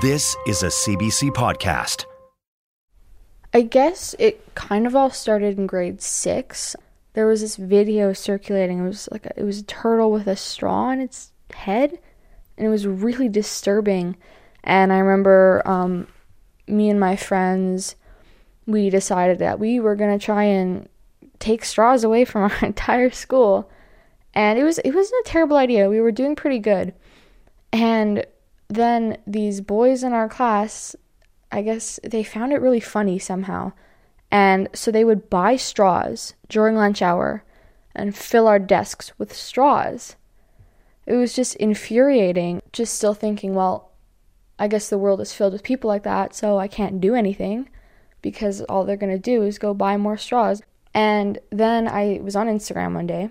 This is a CBC podcast. I guess it kind of all started in grade six. There was this video circulating. It was like a, it was a turtle with a straw in its head, and it was really disturbing. And I remember um, me and my friends, we decided that we were gonna try and take straws away from our entire school. And it was it wasn't a terrible idea. We were doing pretty good. And then these boys in our class, I guess they found it really funny somehow. And so they would buy straws during lunch hour and fill our desks with straws. It was just infuriating, just still thinking, well, I guess the world is filled with people like that, so I can't do anything because all they're going to do is go buy more straws. And then I was on Instagram one day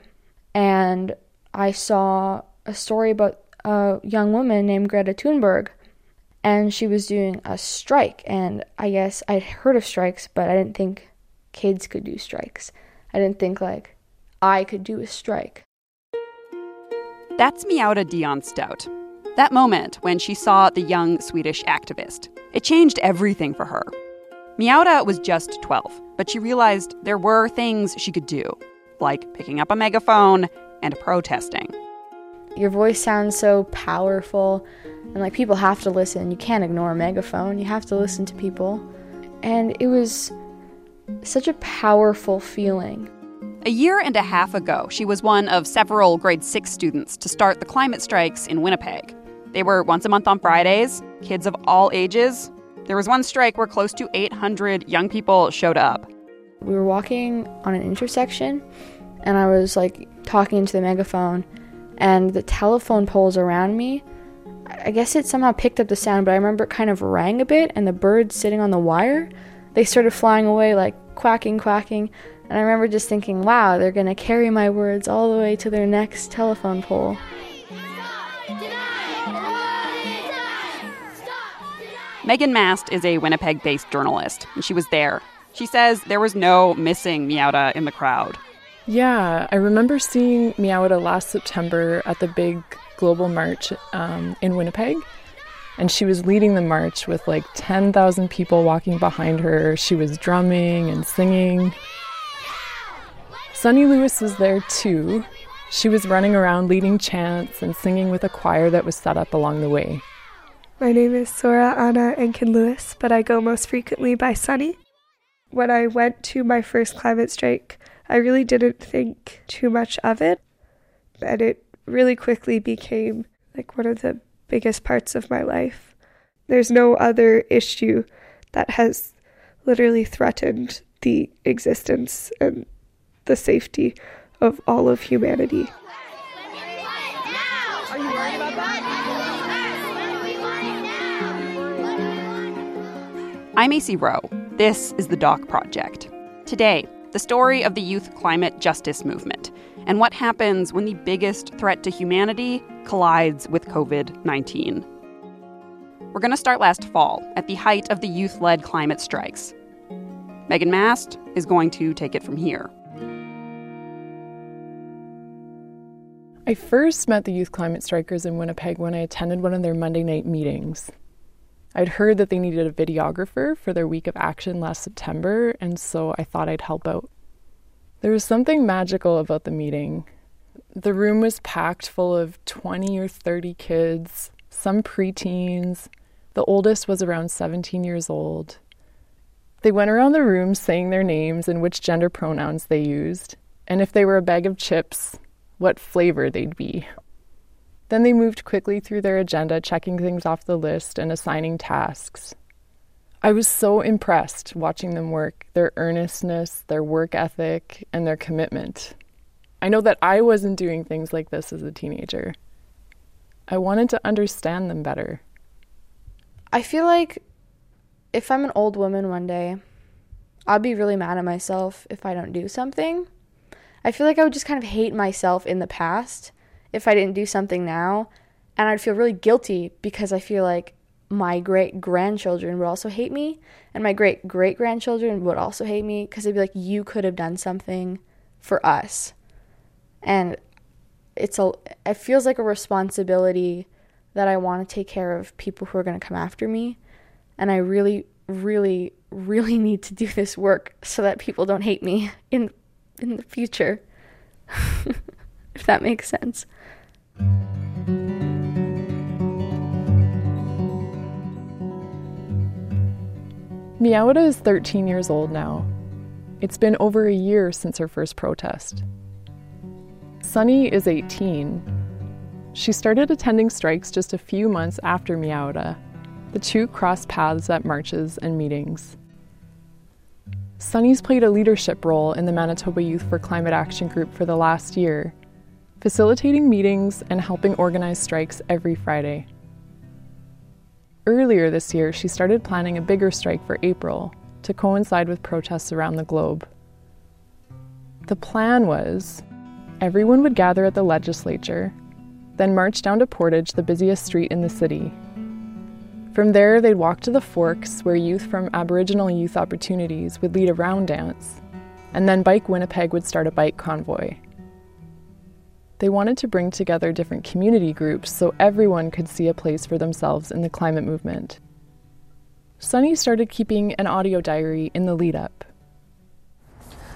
and I saw a story about a young woman named Greta Thunberg and she was doing a strike and I guess I'd heard of strikes but I didn't think kids could do strikes. I didn't think like I could do a strike. That's Miyawata Dion Stout. That moment when she saw the young Swedish activist, it changed everything for her. Miyawata was just 12, but she realized there were things she could do, like picking up a megaphone and protesting. Your voice sounds so powerful, and like people have to listen. You can't ignore a megaphone, you have to listen to people. And it was such a powerful feeling. A year and a half ago, she was one of several grade six students to start the climate strikes in Winnipeg. They were once a month on Fridays, kids of all ages. There was one strike where close to 800 young people showed up. We were walking on an intersection, and I was like talking into the megaphone, and the telephone poles around me, I guess it somehow picked up the sound, but I remember it kind of rang a bit, and the birds sitting on the wire, they started flying away like quacking, quacking. And I remember just thinking, wow, they're to carry my words all the way to their next telephone pole. Megan Mast is a Winnipeg based journalist, and she was there. She says there was no missing Miyawata in the crowd. Yeah, I remember seeing Miyawata last September at the big global march um, in Winnipeg. And she was leading the march with like 10,000 people walking behind her. She was drumming and singing. Sunny Lewis was there too. She was running around leading chants and singing with a choir that was set up along the way. My name is Sora Anna Enkin Lewis, but I go most frequently by Sunny. When I went to my first climate strike, I really didn't think too much of it, and it really quickly became like one of the biggest parts of my life. There's no other issue that has literally threatened the existence and the safety of all of humanity. I'm Acey Rowe. This is the Doc Project. Today, the story of the youth climate justice movement and what happens when the biggest threat to humanity collides with COVID 19. We're going to start last fall at the height of the youth led climate strikes. Megan Mast is going to take it from here. I first met the youth climate strikers in Winnipeg when I attended one of their Monday night meetings. I'd heard that they needed a videographer for their week of action last September, and so I thought I'd help out. There was something magical about the meeting. The room was packed full of 20 or 30 kids, some preteens. The oldest was around 17 years old. They went around the room saying their names and which gender pronouns they used, and if they were a bag of chips, what flavor they'd be. Then they moved quickly through their agenda, checking things off the list and assigning tasks. I was so impressed watching them work, their earnestness, their work ethic, and their commitment. I know that I wasn't doing things like this as a teenager. I wanted to understand them better. I feel like if I'm an old woman one day, I'll be really mad at myself if I don't do something. I feel like I would just kind of hate myself in the past if I didn't do something now. And I'd feel really guilty because I feel like my great grandchildren would also hate me, and my great great grandchildren would also hate me because they'd be like, You could have done something for us. And it's a, it feels like a responsibility that I want to take care of people who are going to come after me. And I really, really, really need to do this work so that people don't hate me in in the future. if that makes sense. Miyawata is 13 years old now. It's been over a year since her first protest. Sunny is 18. She started attending strikes just a few months after Miyawata. The two crossed paths at marches and meetings. Sunny's played a leadership role in the Manitoba Youth for Climate Action Group for the last year, facilitating meetings and helping organize strikes every Friday. Earlier this year, she started planning a bigger strike for April to coincide with protests around the globe. The plan was everyone would gather at the legislature, then march down to Portage, the busiest street in the city. From there, they'd walk to the Forks, where youth from Aboriginal Youth Opportunities would lead a round dance, and then Bike Winnipeg would start a bike convoy. They wanted to bring together different community groups so everyone could see a place for themselves in the climate movement. Sunny started keeping an audio diary in the lead up.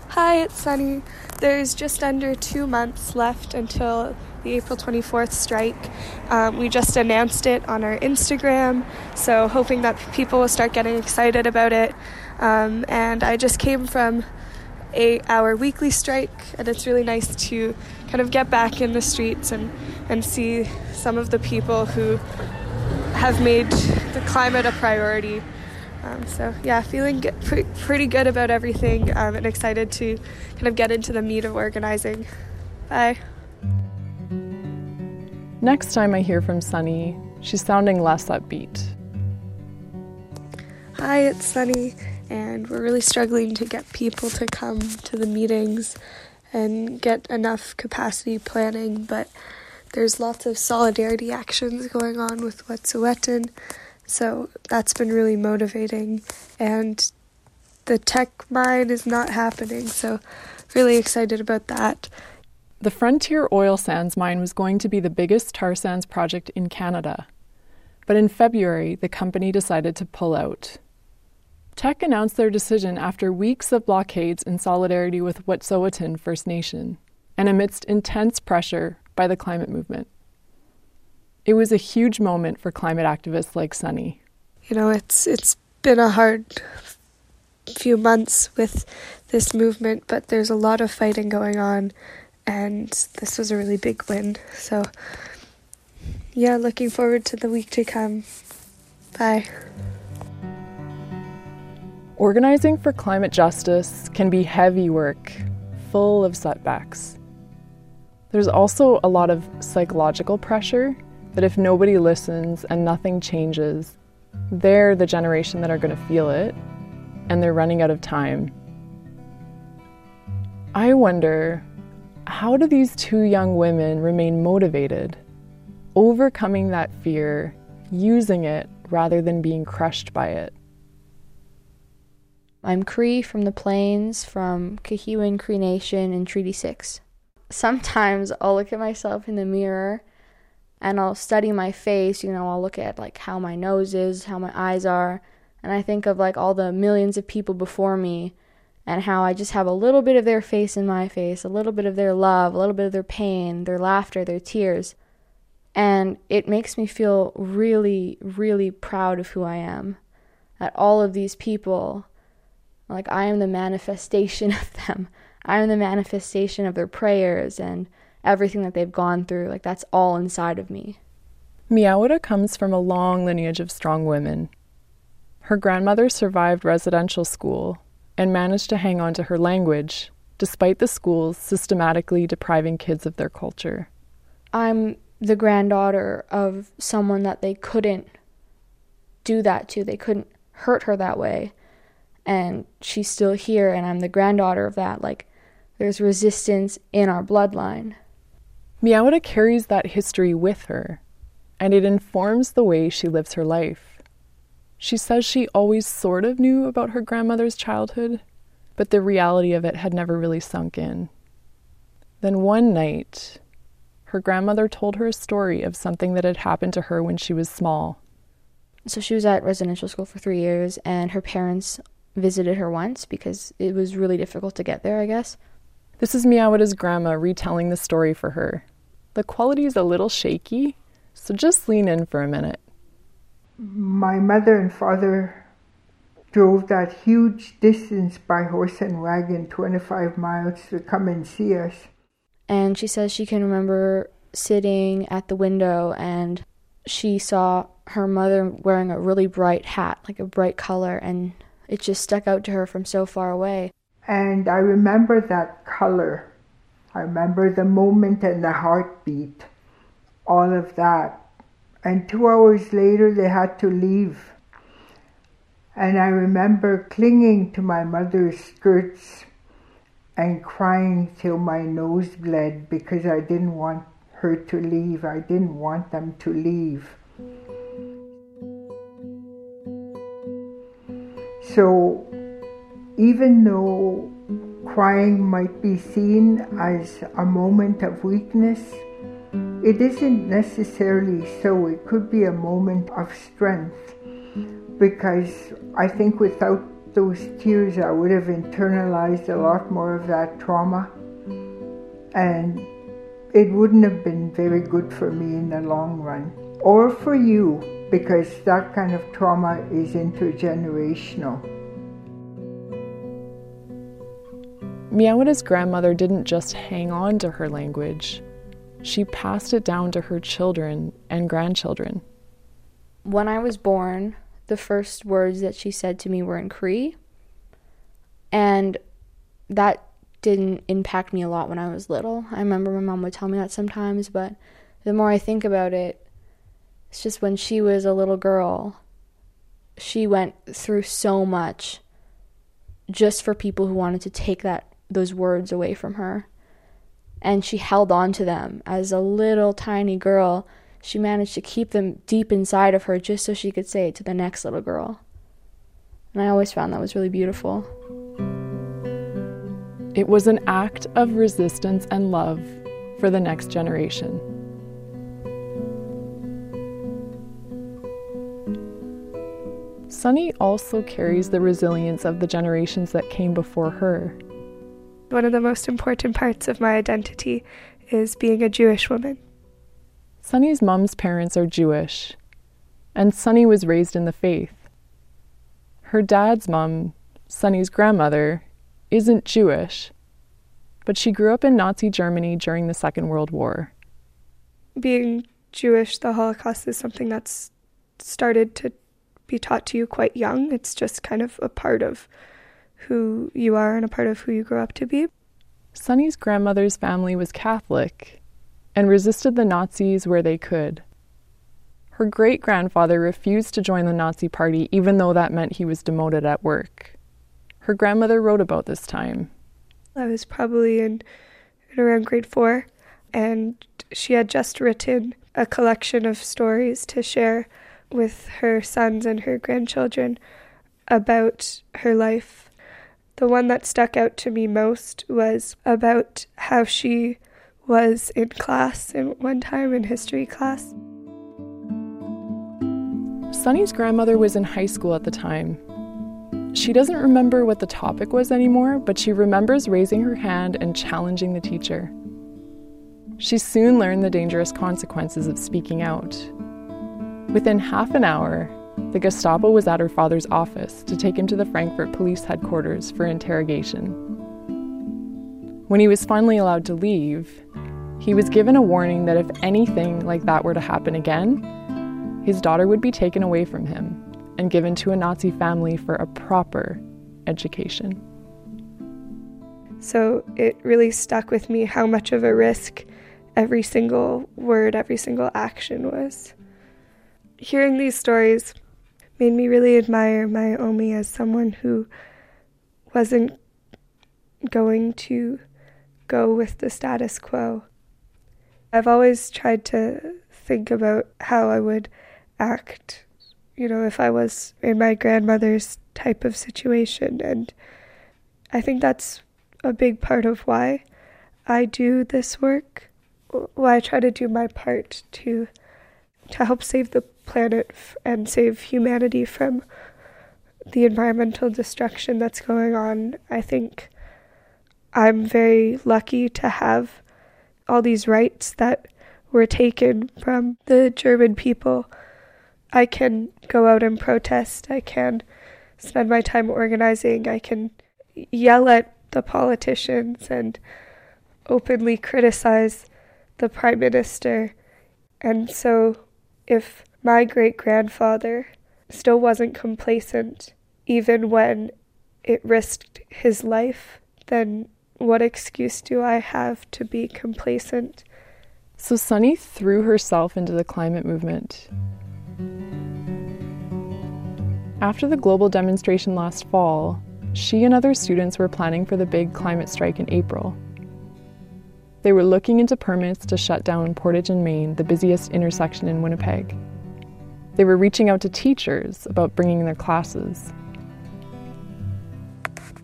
Hi, it's Sunny. There's just under two months left until the April 24th strike. Um, we just announced it on our Instagram, so hoping that people will start getting excited about it. Um, and I just came from a our weekly strike, and it's really nice to kind of get back in the streets and and see some of the people who have made the climate a priority. Um, so yeah, feeling get, pre- pretty good about everything um, and excited to kind of get into the meat of organizing. Bye. Next time I hear from Sunny, she's sounding less upbeat. Hi, it's Sunny and we're really struggling to get people to come to the meetings and get enough capacity planning, but there's lots of solidarity actions going on with Wet'suwet'en, so that's been really motivating. And the Teck mine is not happening, so really excited about that. The Frontier Oil Sands mine was going to be the biggest tar sands project in Canada. But in February, the company decided to pull out. Teck announced their decision after weeks of blockades in solidarity with Wet'suwet'en First Nation and amidst intense pressure by the climate movement. It was a huge moment for climate activists like Sunny. You know, it's it's been a hard few months with this movement, but there's a lot of fighting going on and this was a really big win. So yeah, looking forward to the week to come. Bye. Organizing for climate justice can be heavy work, full of setbacks. There's also a lot of psychological pressure that if nobody listens and nothing changes, they're the generation that are going to feel it and they're running out of time. I wonder how do these two young women remain motivated, overcoming that fear, using it rather than being crushed by it? I'm Cree from the Plains, from Kehewin Cree Nation in Treaty 6. Sometimes I'll look at myself in the mirror and I'll study my face, you know, I'll look at like how my nose is, how my eyes are, and I think of like all the millions of people before me and how I just have a little bit of their face in my face, a little bit of their love, a little bit of their pain, their laughter, their tears. And it makes me feel really, really proud of who I am. That all of these people like, I am the manifestation of them. I am the manifestation of their prayers and everything that they've gone through. Like, that's all inside of me. Miyawata comes from a long lineage of strong women. Her grandmother survived residential school and managed to hang on to her language, despite the schools systematically depriving kids of their culture. I'm the granddaughter of someone that they couldn't do that to. They couldn't hurt her that way. And she's still here, and I'm the granddaughter of that. Like, there's resistance in our bloodline. Miyawata carries that history with her, and it informs the way she lives her life. She says she always sort of knew about her grandmother's childhood, but the reality of it had never really sunk in. Then one night, her grandmother told her a story of something that had happened to her when she was small. So she was at residential school for three years, and her parents visited her once because it was really difficult to get there, I guess. This is Miyawata's grandma retelling the story for her. The quality is a little shaky, so just lean in for a minute. My mother and father drove that huge distance by horse and wagon, 25 miles, to come and see us. And she says she can remember sitting at the window and she saw her mother wearing a really bright hat, like a bright color, and it just stuck out to her from so far away. And I remember that color. I remember the moment and the heartbeat, all of that. And two hours later, they had to leave. And I remember clinging to my mother's skirts and crying till my nose bled because I didn't want her to leave. I didn't want them to leave. So, even though crying might be seen as a moment of weakness, it isn't necessarily so. It could be a moment of strength because I think without those tears, I would have internalized a lot more of that trauma. And it wouldn't have been very good for me in the long run, or for you, because that kind of trauma is intergenerational. Miyawata's grandmother didn't just hang on to her language, she passed it down to her children and grandchildren. When I was born, the first words that she said to me were in Cree. And that didn't impact me a lot when I was little. I remember my mom would tell me that sometimes, but the more I think about it, it's just when she was a little girl, she went through so much just for people who wanted to take that those words away from her. And she held on to them as a little tiny girl she managed to keep them deep inside of her just so she could say it to the next little girl. And I always found that was really beautiful. It was an act of resistance and love for the next generation. Sunny also carries the resilience of the generations that came before her. One of the most important parts of my identity is being a Jewish woman. Sunny's mom's parents are Jewish, and Sunny was raised in the faith. Her dad's mom, Sunny's grandmother, isn't Jewish, but she grew up in Nazi Germany during the Second World War. Being Jewish, the Holocaust is something that's started to be taught to you quite young. It's just kind of a part of who you are and a part of who you grow up to be. Sunny's grandmother's family was Catholic, and resisted the Nazis where they could. Her great grandfather refused to join the Nazi Party, even though that meant he was demoted at work. Her grandmother wrote about this time. I was probably in, in around grade four, and she had just written a collection of stories to share with her sons and her grandchildren about her life. The one that stuck out to me most was about how she was in class in one time in history class. Sunny's grandmother was in high school at the time. She doesn't remember what the topic was anymore, but she remembers raising her hand and challenging the teacher. She soon learned the dangerous consequences of speaking out. Within half an hour, the Gestapo was at her father's office to take him to the Frankfurt police headquarters for interrogation. When he was finally allowed to leave, he was given a warning that if anything like that were to happen again, his daughter would be taken away from him and given to a Nazi family for a proper education. So it really stuck with me how much of a risk every single word, every single action was. Hearing these stories made me really admire my Omi as someone who wasn't going to go with the status quo. I've always tried to think about how I would act, you know, if I was in my grandmother's type of situation. And I think that's a big part of why I do this work, why I try to do my part to to help save the planet and save humanity from the environmental destruction that's going on. I think I'm very lucky to have all these rights that were taken from the German people. I can go out and protest. I can spend my time organizing. I can yell at the politicians and openly criticize the prime minister. And so, if my great grandfather still wasn't complacent, even when it risked his life, then what excuse do I have to be complacent? So Sunny threw herself into the climate movement. After the global demonstration last fall, she and other students were planning for the big climate strike in April. They were looking into permits to shut down Portage and Main, the busiest intersection in Winnipeg. They were reaching out to teachers about bringing their classes.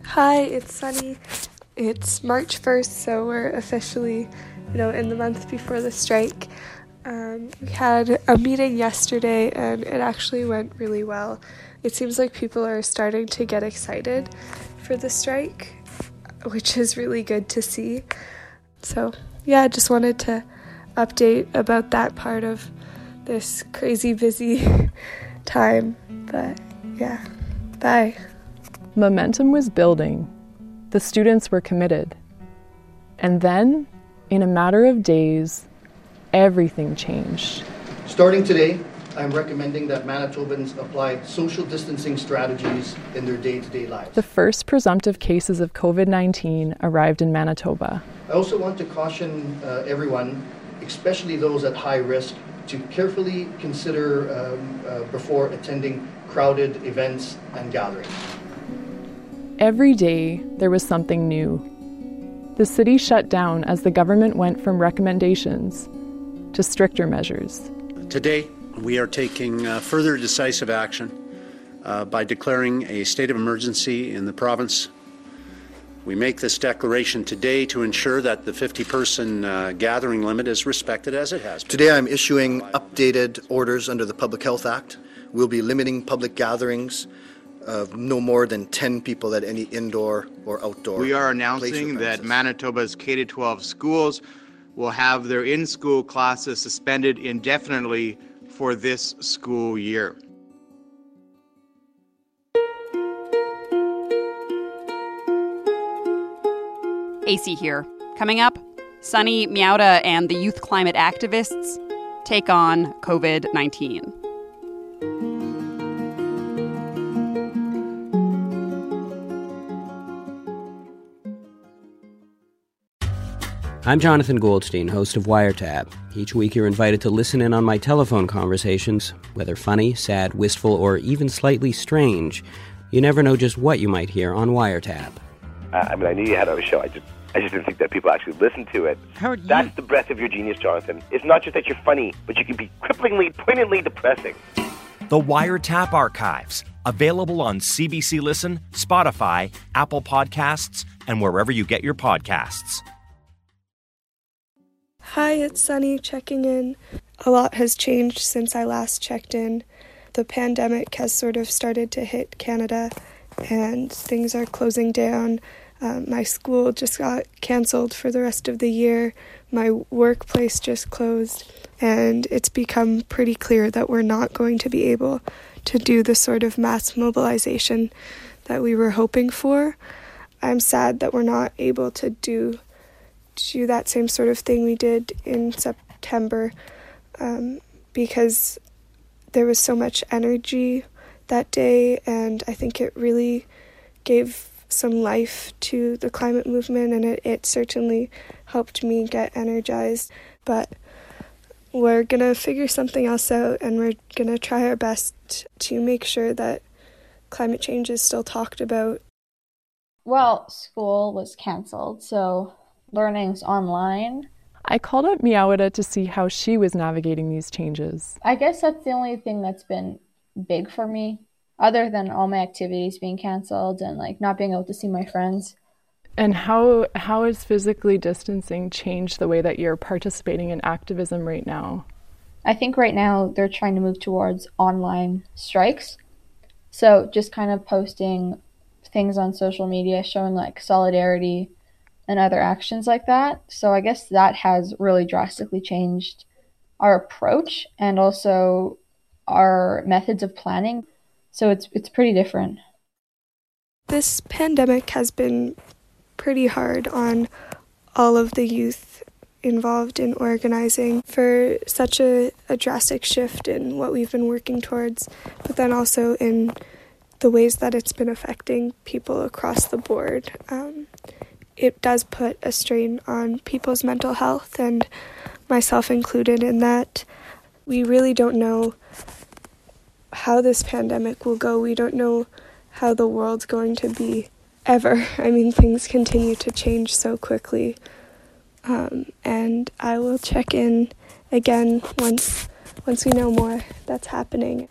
Hi, it's Sunny. It's March 1st, so we're officially, you know, in the month before the strike. Um, we had a meeting yesterday and it actually went really well. It seems like people are starting to get excited for the strike, which is really good to see. So, yeah, I just wanted to update about that part of this crazy busy time. But yeah, bye. Momentum was building. The students were committed. And then, in a matter of days, everything changed. Starting today, I'm recommending that Manitobans apply social distancing strategies in their day to day lives. The first presumptive cases of COVID 19 arrived in Manitoba. I also want to caution uh, everyone, especially those at high risk, to carefully consider um, uh, before attending crowded events and gatherings. Every day, there was something new. The city shut down as the government went from recommendations to stricter measures. Today, we are taking uh, further decisive action uh, by declaring a state of emergency in the province. We make this declaration today to ensure that the 50 person uh, gathering limit is respected as it has been. Today, I'm issuing updated orders under the Public Health Act. We'll be limiting public gatherings of no more than 10 people at any indoor or outdoor. We are announcing that Manitoba's K 12 schools will have their in school classes suspended indefinitely for this school year. Acey here. Coming up, Sunny Miyawata and the youth climate activists take on COVID 19. I'm Jonathan Goldstein, host of Wiretap. Each week you're invited to listen in on my telephone conversations, whether funny, sad, wistful, or even slightly strange. You never know just what you might hear on Wiretap. Uh, I mean, I knew you had a show. I just, I just didn't think that people actually listened to it. Howard, you... That's the breadth of your genius, Jonathan. It's not just that you're funny, but you can be cripplingly, poignantly depressing. The Wiretap Archives, available on CBC Listen, Spotify, Apple Podcasts, and wherever you get your podcasts. Hi, it's Sunny checking in. A lot has changed since I last checked in. The pandemic has sort of started to hit Canada and things are closing down. Um, my school just got cancelled for the rest of the year. My workplace just closed. And it's become pretty clear that we're not going to be able to do the sort of mass mobilization that we were hoping for. I'm sad that we're not able to do do that same sort of thing we did in September um, because there was so much energy that day, and I think it really gave some life to the climate movement, and it, it certainly helped me get energized. But we're going to figure something else out and we're going to try our best to make sure that climate change is still talked about. Well, school was canceled, so learning's online. I called up Miyawata to see how she was navigating these changes. I guess that's the only thing that's been big for me, other than all my activities being canceled and like not being able to see my friends. And how how has physically distancing changed the way that you're participating in activism right now? I think right now they're trying to move towards online strikes. So just kind of posting things on social media showing like solidarity and other actions like that. So I guess that has really drastically changed our approach and also our methods of planning. So it's it's pretty different. This pandemic has been pretty hard on all of the youth involved in organizing for such a, a drastic shift in what we've been working towards, but then also in the ways that it's been affecting people across the board. Um, it does put a strain on people's mental health, and myself included, in that we really don't know how this pandemic will go. We don't know how the world's going to be ever. I mean, things continue to change so quickly. Um, and I will check in again once once we know more that's happening.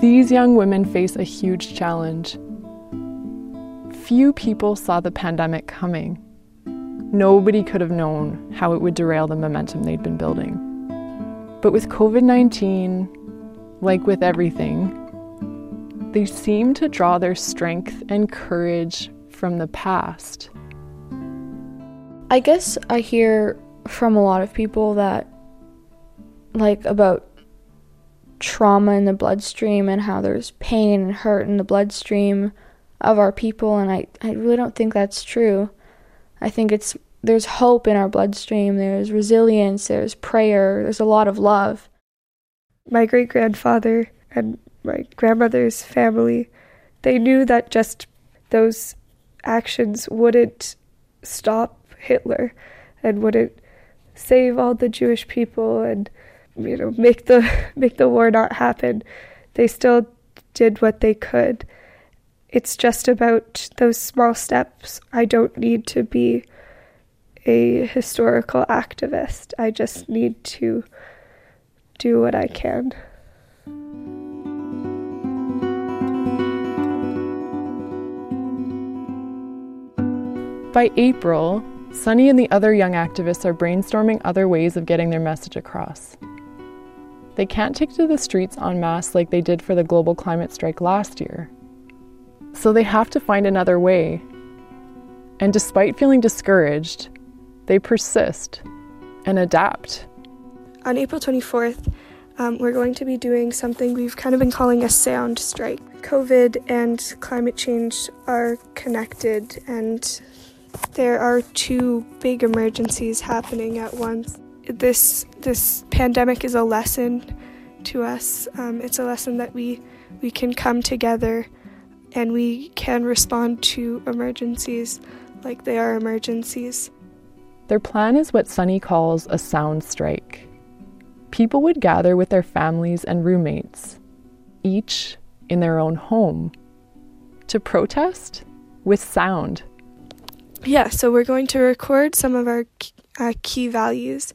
These young women face a huge challenge. Few people saw the pandemic coming. Nobody could have known how it would derail the momentum they'd been building. But with COVID 19, like with everything, they seem to draw their strength and courage from the past. I guess I hear from a lot of people that, like, about trauma in the bloodstream and how there's pain and hurt in the bloodstream of our people and I, I really don't think that's true. I think it's there's hope in our bloodstream, there's resilience, there's prayer, there's a lot of love. My great grandfather and my grandmother's family, they knew that just those actions wouldn't stop Hitler and wouldn't save all the Jewish people and you know make the make the war not happen. They still did what they could. It's just about those small steps. I don't need to be a historical activist. I just need to do what I can. By April, Sunny and the other young activists are brainstorming other ways of getting their message across. They can't take to the streets en masse like they did for the global climate strike last year. So they have to find another way. And despite feeling discouraged, they persist and adapt. On April 24th, um, we're going to be doing something we've kind of been calling a sound strike. COVID and climate change are connected, and there are two big emergencies happening at once. This this pandemic is a lesson to us. Um, it's a lesson that we we can come together and we can respond to emergencies like they are emergencies. Their plan is what Sunny calls a sound strike. People would gather with their families and roommates, each in their own home, to protest with sound. Yeah, so we're going to record some of our uh, key values,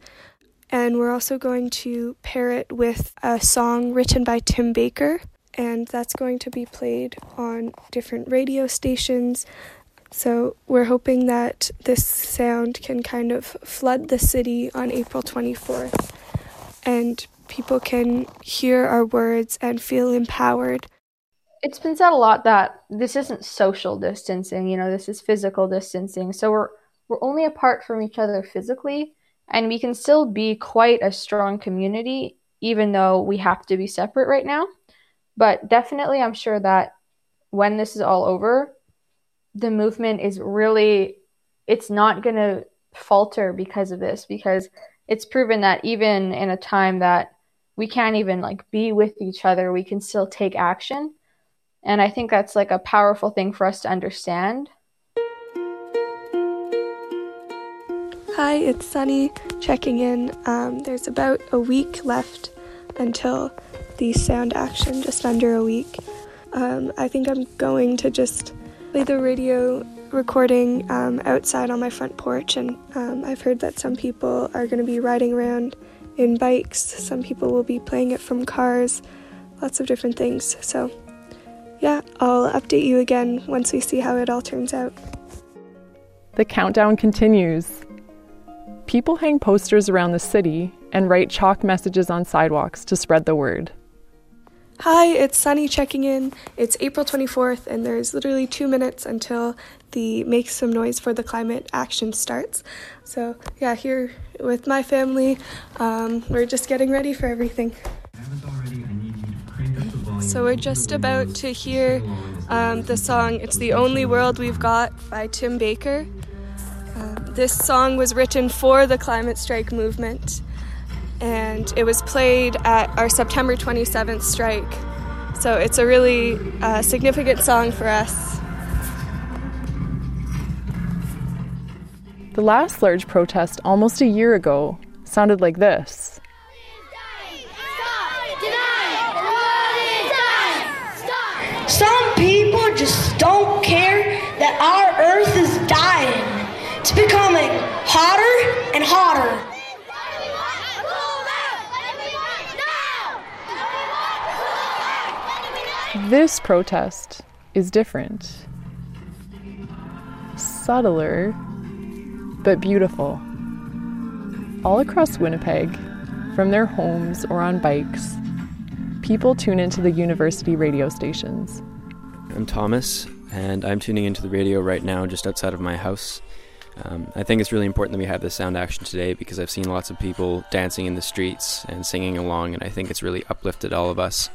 and we're also going to pair it with a song written by Tim Baker, and that's going to be played on different radio stations so we're hoping that this sound can kind of flood the city on April 24th and people can hear our words and feel empowered. It's been said a lot that this isn't social distancing, you know, this is physical distancing. So we're we're only apart from each other physically and we can still be quite a strong community even though we have to be separate right now. But definitely I'm sure that when this is all over, the movement is really it's not going to falter because of this because it's proven that even in a time that we can't even like be with each other we can still take action And I think that's like a powerful thing for us to understand. Hi, it's Sunny checking in. Um, there's about a week left until the sound action, just under a week. Um, I think I'm going to just play the radio recording um, outside on my front porch, and um, I've heard that some people are going to be riding around in bikes, some people will be playing it from cars, lots of different things. So, yeah, I'll update you again once we see how it all turns out. The countdown continues. People hang posters around the city and write chalk messages on sidewalks to spread the word. Hi, it's Sunny checking in. It's April 24th, and there's literally two minutes until the Make Some Noise for the Climate action starts. So, yeah, here with my family, um, we're just getting ready for everything. So, we're just about to hear um, the song It's the Only World We've Got by Tim Baker. Um, this song was written for the climate strike movement, and it was played at our September 27th strike. So it's a really uh, significant song for us. The last large protest almost a year ago sounded like this. Some people just don't care that our earth is dying. It's becoming hotter and hotter. This protest is different, subtler, but beautiful. All across Winnipeg, from their homes or on bikes, people tune into the university radio stations. I'm Thomas, and I'm tuning into the radio right now just outside of my house. Um, I think it's really important that we have this sound action today because I've seen lots of people dancing in the streets and singing along, and I think it's really uplifted all of us,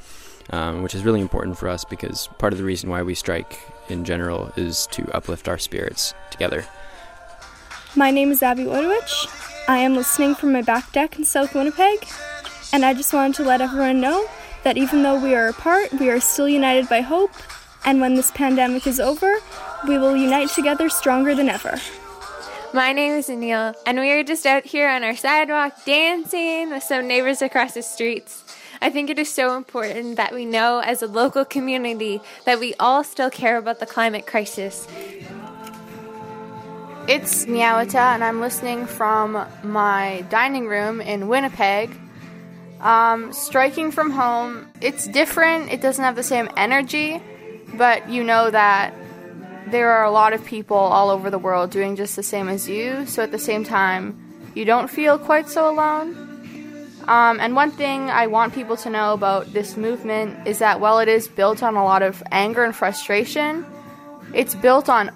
um, which is really important for us because part of the reason why we strike in general is to uplift our spirits together. My name is Abby Woodwich. I am listening from my back deck in South Winnipeg, and I just wanted to let everyone know that even though we are apart, we are still united by hope, and when this pandemic is over, we will unite together stronger than ever. My name is Anil, and we are just out here on our sidewalk dancing with some neighbors across the streets. I think it is so important that we know as a local community that we all still care about the climate crisis. It's Miyawata, and I'm listening from my dining room in Winnipeg. Um, striking from home, it's different. It doesn't have the same energy, but you know that there are a lot of people all over the world doing just the same as you, so at the same time, you don't feel quite so alone. Um, and one thing I want people to know about this movement is that while it is built on a lot of anger and frustration, it's built on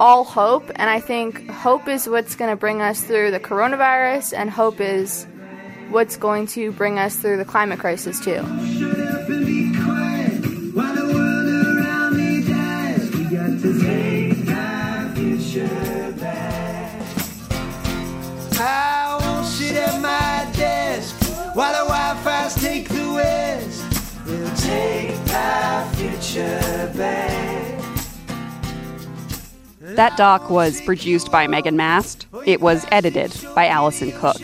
all hope, and I think hope is what's going to bring us through the coronavirus, and hope is what's going to bring us through the climate crisis, too. I while the take the west. We'll take our future back. That doc was produced by Megan Mast. It was edited by Allison Cook.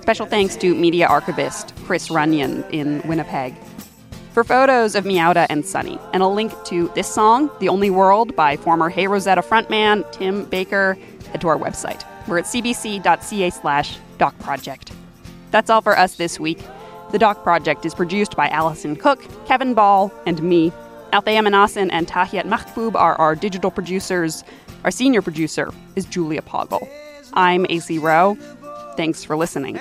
Special thanks to media archivist Chris Runyon in Winnipeg. For photos of Miyawata and Sunny and a link to this song, The Only World by former Hey Rosetta frontman Tim Baker, head to our website. We're at cbc.ca slash doc project. That's all for us this week. The Doc Project is produced by Allison Cook, Kevin Ball, and me. Althea Manasan and Tahiat Mahboob are our digital producers. Our senior producer is Julia Pagel. I'm Acey Rowe. Thanks for listening.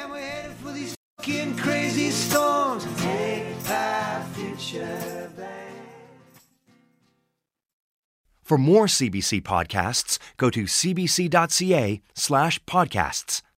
Fucking crazy storms take our future back. For more CBC podcasts, go to cbc.ca slash podcasts.